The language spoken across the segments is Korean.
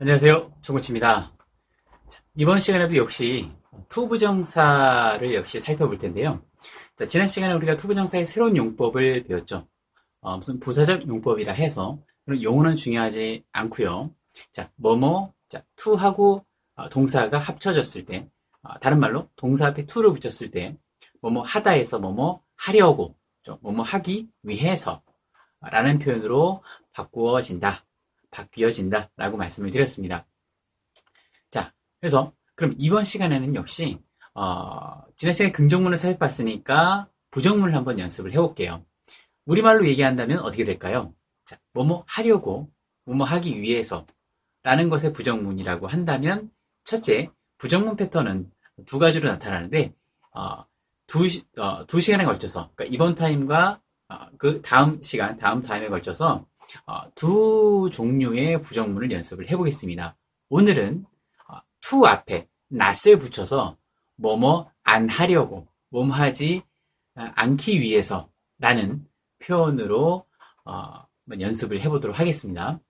안녕하세요. 정코치입니다. 이번 시간에도 역시 to부정사를 역시 살펴볼 텐데요. 자, 지난 시간에 우리가 to부정사의 새로운 용법을 배웠죠. 어, 무슨 부사적 용법이라 해서 용어는 중요하지 않고요. 자, 뭐뭐, 자, to하고 어, 동사가 합쳐졌을 때, 어, 다른 말로 동사 앞에 to를 붙였을 때, 뭐뭐 하다에서 뭐뭐 하려고, 뭐뭐 하기 위해서 라는 표현으로 바꾸어진다. 바뀌어진다. 라고 말씀을 드렸습니다. 자, 그래서 그럼 이번 시간에는 역시 어, 지난 시간에 긍정문을 살펴봤으니까 부정문을 한번 연습을 해볼게요. 우리말로 얘기한다면 어떻게 될까요? 자, 뭐뭐 하려고, 뭐뭐 하기 위해서 라는 것의 부정문이라고 한다면 첫째, 부정문 패턴은 두 가지로 나타나는데 어, 두, 어, 두 시간에 걸쳐서 그러니까 이번 타임과 어, 그 다음 시간, 다음 타임에 걸쳐서 어, 두 종류의 부정문을 연습을 해보겠습니다. 오늘은 어, to 앞에 not을 붙여서 뭐뭐 안 하려고, 뭐뭐 하지 않기 위해서 라는 표현으로 어, 연습을 해보도록 하겠습니다.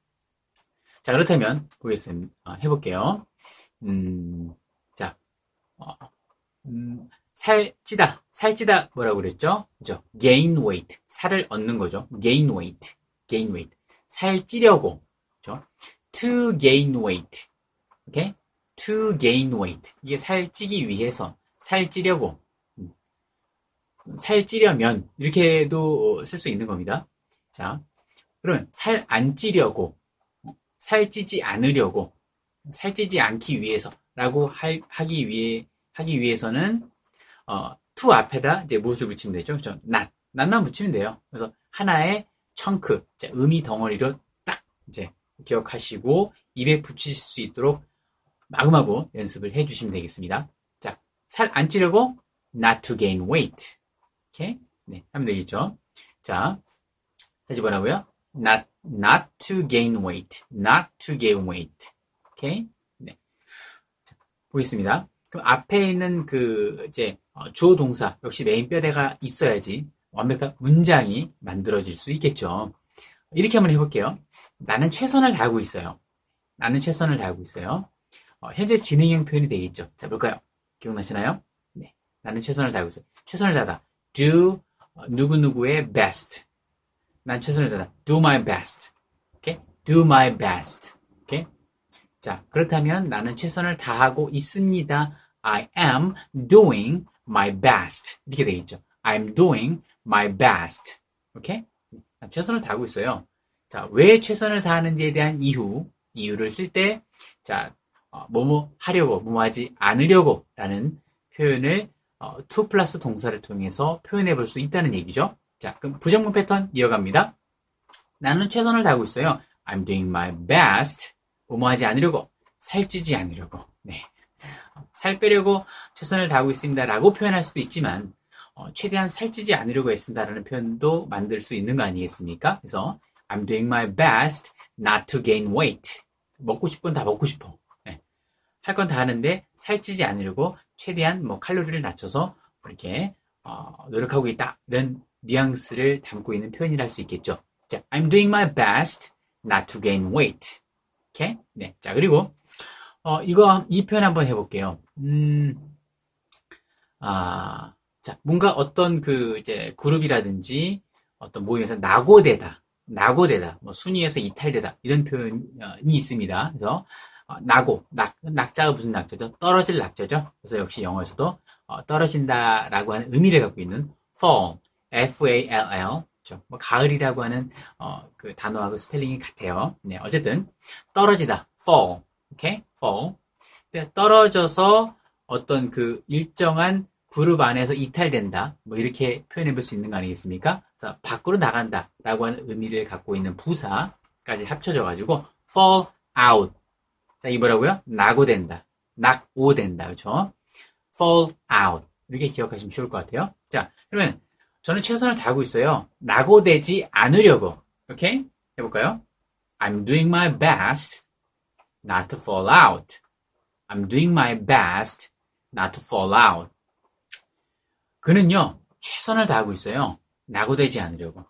자, 그렇다면 보겠습니다. 어, 해볼게요. 음, 자, 어, 음, 살찌다, 살찌다 뭐라고 그랬죠? 그죠? gain weight, 살을 얻는 거죠. gain weight, gain weight, 살찌려고, 그죠? to gain weight, 오케이? To gain weight, 이게 살찌기 위해서, 살찌려고, 음. 살찌려면 이렇게도 쓸 수 있는 겁니다. 자, 그러면 살 안 찌려고, 살찌지 않으려고, 살찌지 않기 위해서라고 하기 위해 하기 위해서는 어, to 앞에다 이제 무엇을 붙이면 되죠? 그렇죠? not. not만 붙이면 돼요. 그래서 하나의 청크, 의미 덩어리로 딱 이제 기억하시고 입에 붙이실 수 있도록 마구마구 연습을 해주시면 되겠습니다. 자, 살 안 찌려고 not to gain weight. 이렇게 네, 하면 되겠죠. 자, 다시 뭐라고요? not not to gain weight. not to gain weight. 오케이? 네. 자, 보겠습니다. 그럼 앞에 있는 그 이제 어, 주어 동사 역시 메인 뼈대가 있어야지 완벽한 문장이 만들어질 수 있겠죠. 이렇게 한번 해볼게요. 나는 최선을 다하고 있어요. 나는 최선을 다하고 있어요. 어, 현재 진행형 표현이 되겠죠. 자, 볼까요? 기억나시나요? 네. 나는 최선을 다하고 있어요. 최선을 다하다. do 어, 누구누구의 best. 난 최선을 다하다. do my best. 오케이? do my best. 오케이? 자, 그렇다면 나는 최선을 다하고 있습니다. I am doing my best. 이렇게 되겠죠. I'm doing my best. 오케이? 최선을 다하고 있어요. 자, 왜 최선을 다하는지에 대한 이유, 이유를 쓸 때, 자, 어, 뭐뭐 하려고, 뭐뭐 하지 않으려고 라는 표현을 어, to 플러스 동사를 통해서 표현해 볼 수 있다는 얘기죠. 자, 그럼 부정문 패턴 이어갑니다. 나는 최선을 다하고 있어요. I'm doing my best. 뭐뭐 하지 않으려고, 살찌지 않으려고. 네. 살 빼려고 최선을 다하고 있습니다 라고 표현할 수도 있지만 어, 최대한 살찌지 않으려고 애쓴다라는 표현도 만들 수 있는 거 아니겠습니까? 그래서 I'm doing my best not to gain weight. 먹고 싶은 다 먹고 싶어. 네. 할건 다 하는데 살찌지 않으려고 최대한 뭐 칼로리를 낮춰서 이렇게 어, 노력하고 있다. 이런 뉘앙스를 담고 있는 표현이라 할 수 있겠죠. 자, I'm doing my best not to gain weight. 오케이? 네. 자, 그리고 어, 이거, 이 표현 한번 해볼게요. 음, 아, 자, 뭔가 어떤 그, 이제, 그룹이라든지, 어떤 모임에서 낙오되다, 낙오되다, 뭐, 순위에서 이탈되다, 이런 표현이 있습니다. 그래서, 어, 낙오, 낙, 낙자가 무슨 낙자죠? 떨어질 낙자죠? 그래서 역시 영어에서도, 어, 떨어진다라고 하는 의미를 갖고 있는 fall, F-A-L-L, 그렇죠? 뭐, 가을이라고 하는, 어, 그 단어하고 스펠링이 같아요. 네, 어쨌든, 떨어지다, fall, 오케이? fall. 떨어져서 어떤 그 일정한 그룹 안에서 이탈된다. 뭐 이렇게 표현해 볼 수 있는 거 아니겠습니까? 그래서 밖으로 나간다. 라고 하는 의미를 갖고 있는 부사까지 합쳐져 가지고 fall out. 자, 이 뭐라고요? 낙오된다. 낙오된다. 그렇죠? fall out. 이렇게 기억하시면 좋을 것 같아요. 자, 그러면 저는 최선을 다하고 있어요. 낙오되지 않으려고. 오케이? 해볼까요? I'm doing my best not to fall out. I'm doing my best not to fall out. 그는요, 최선을 다하고 있어요. 낙오되지 않으려고.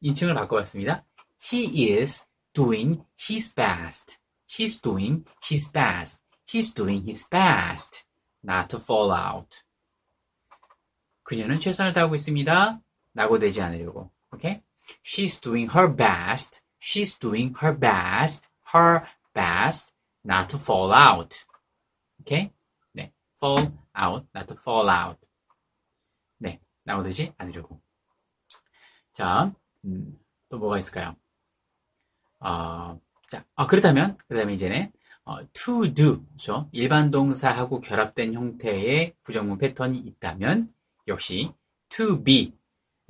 인칭을 바꿔봤습니다. He is doing his best. He's doing his best. He's doing his best not to fall out. 그녀는 최선을 다하고 있습니다. 낙오되지 않으려고. 오케이? She's doing her best. She's doing her best. Her best not to fall out. 오케이? 네. fall out, not to fall out. 네. 낙오되지 않으려고. 자, 음, 또 뭐가 있을까요? 어, 자, 어, 그렇다면, 그렇다면 이제는 어, to do, 그렇죠? 일반 동사하고 결합된 형태의 부정문 패턴이 있다면 역시 to be,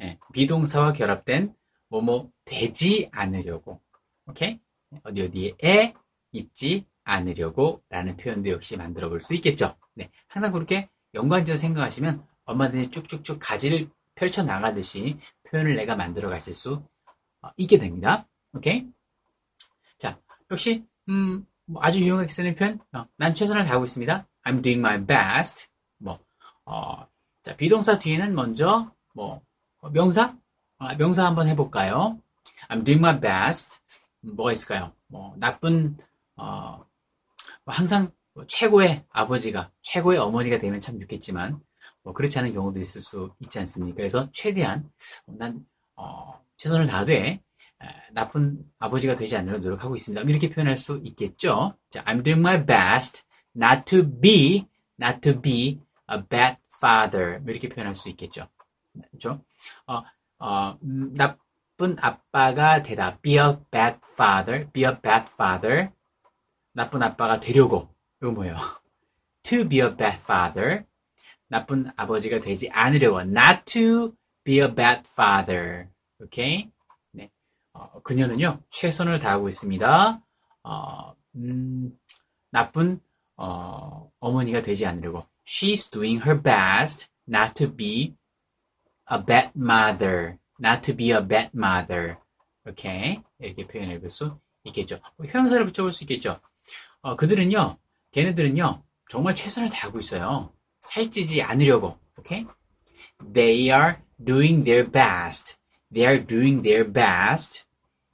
예, 비동사와 결합된 뭐뭐 되지 않으려고, 오케이? 어디 어디에 있지 않으려고 라는 표현도 역시 만들어 볼 수 있겠죠. 네, 항상 그렇게 연관지어 생각하시면 얼마든지 쭉쭉쭉 가지를 펼쳐 나가듯이 표현을 내가 만들어 가실 수 어, 있게 됩니다. 오케이? 자, 역시 음, 뭐 아주 유용하게 쓰는 표현. 어, 난 최선을 다하고 있습니다. I'm doing my best. 뭐, 어, 자, 비동사 뒤에는 먼저, 뭐, 명사? 어, 명사 한번 해 볼까요? I'm doing my best. 뭐가 있을까요? 뭐, 나쁜, 어, 뭐 항상 뭐 최고의 아버지가, 최고의 어머니가 되면 참 좋겠지만, 뭐, 그렇지 않은 경우도 있을 수 있지 않습니까? 그래서 최대한, 난, 어, 최선을 다하되, 나쁜 아버지가 되지 않으려 노력하고 있습니다. 이렇게 표현할 수 있겠죠. 자, I'm doing my best not to be, not to be a bad father. 이렇게 표현할 수 있겠죠. 그렇죠? 어, 어, 음, 나쁜 아빠가 되다. Be a bad father. Be a bad father. 나쁜 아빠가 되려고. 이거 뭐예요? To be a bad father. 나쁜 아버지가 되지 않으려고. Not to be a bad father. 오케이? 어, 그녀는요 최선을 다하고 있습니다. 어, 음, 나쁜 어, 어머니가 되지 않으려고. She's doing her best not to be a bad mother. Not to be a bad mother. 이렇게 이렇게 표현해 볼 수 있겠죠. 뭐 형용사를 붙여볼 수 있겠죠. 어, 그들은요, 걔네들은요, 정말 최선을 다하고 있어요. 살찌지 않으려고. 오케이? They are doing their best they are doing their best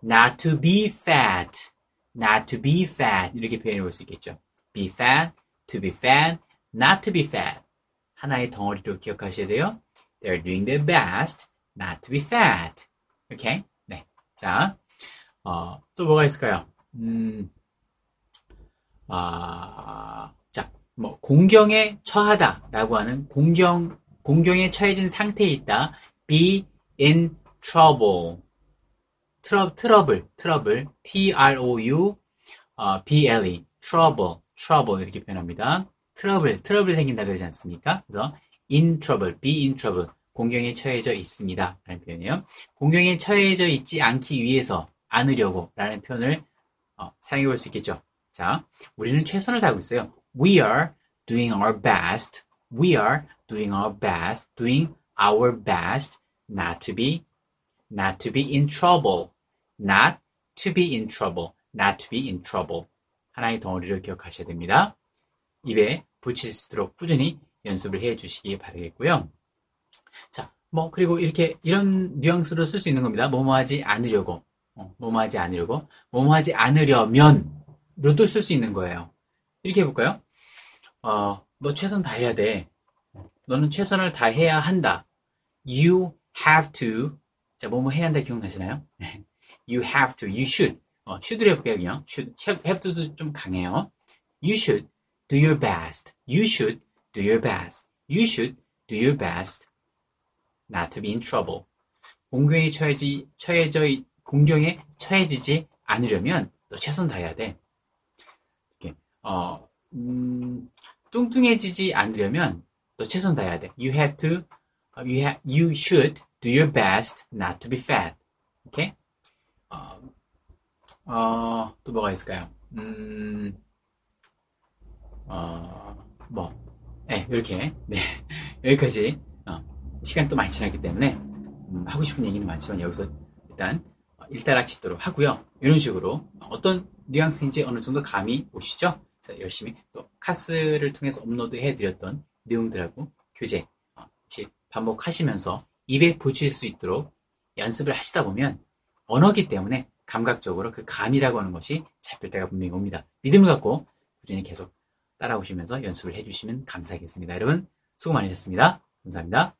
not to be fat. not to be fat. 이렇게 표현해 볼 수 있겠죠. be fat, to be fat, not to be fat. 하나의 덩어리로 기억하셔야 돼요. They're doing their best not to be fat. 오케이? 네. 자, 어, 또 뭐가 있을까요? 음, 아, 자, 뭐, 공경에 처하다라고 하는 공경, 곤경에 처해진 상태에 있다. be in trouble. trou, trouble, trouble. T-R-O-U, 어, B-L-E. trouble, trouble. 이렇게 표현합니다. 트러블, 트러블 생긴다 그러지 않습니까? 그래서 in trouble, be in trouble. 곤경에 처해져 있습니다. 라는 표현이에요. 곤경에 처해져 있지 않기 위해서 않으려고 라는 표현을 어, 사용해 볼 수 있겠죠. 자, 우리는 최선을 다하고 있어요. We are doing our best. We are doing our best. Doing our best not to be not to be in trouble, not to be in trouble, not to be in trouble. 하나의 덩어리를 기억하셔야 됩니다. 입에 붙일 수 있도록 꾸준히 연습을 해 주시기 바라겠고요. 자, 뭐, 그리고 이렇게, 이런 뉘앙스로 쓸 수 있는 겁니다. 뭐뭐 하지 않으려고, 어, 뭐뭐 하지 않으려고, 뭐뭐 하지 않으려면, 로도 쓸수 있는 거예요. 이렇게 해볼까요? 어, 너 최선 다해야 돼. 너는 최선을 다해야 한다. You have to 자, 뭐뭐 해야 한다 기억나시나요? you have to, you should. 어, should를 해볼게요, 그냥. should, have to도 좀 강해요. You should do your best. You should do your best. You should do your best not to be in trouble. 공경에 처해지, 처해져, 공경에 처해지지 않으려면 너 최선 다해야 돼. 어, 음, 뚱뚱해지지 않으려면 너 최선 다해야 돼. You have to, you have, you should do your best not to be fat. 오케이? 어, 어, 또 뭐가 있을까요? 음, 어, 뭐, 네, 이렇게, 네, 여기까지, 어, 시간 또 많이 지났기 때문에, 음, 하고 싶은 얘기는 많지만, 여기서 일단, 어, 일단락 짓도록 하고요. 이런 식으로, 어떤 뉘앙스인지 어느 정도 감이 오시죠? 열심히 또 카스를 통해서 업로드 해 드렸던 내용들하고 교재, 어, 혹시 반복하시면서 입에 붙일 수 있도록 연습을 하시다 보면 언어기 때문에 감각적으로 그 감이라고 하는 것이 잡힐 때가 분명히 옵니다. 믿음을 갖고 꾸준히 계속 따라오시면서 연습을 해주시면 감사하겠습니다. 여러분 수고 많으셨습니다. 감사합니다.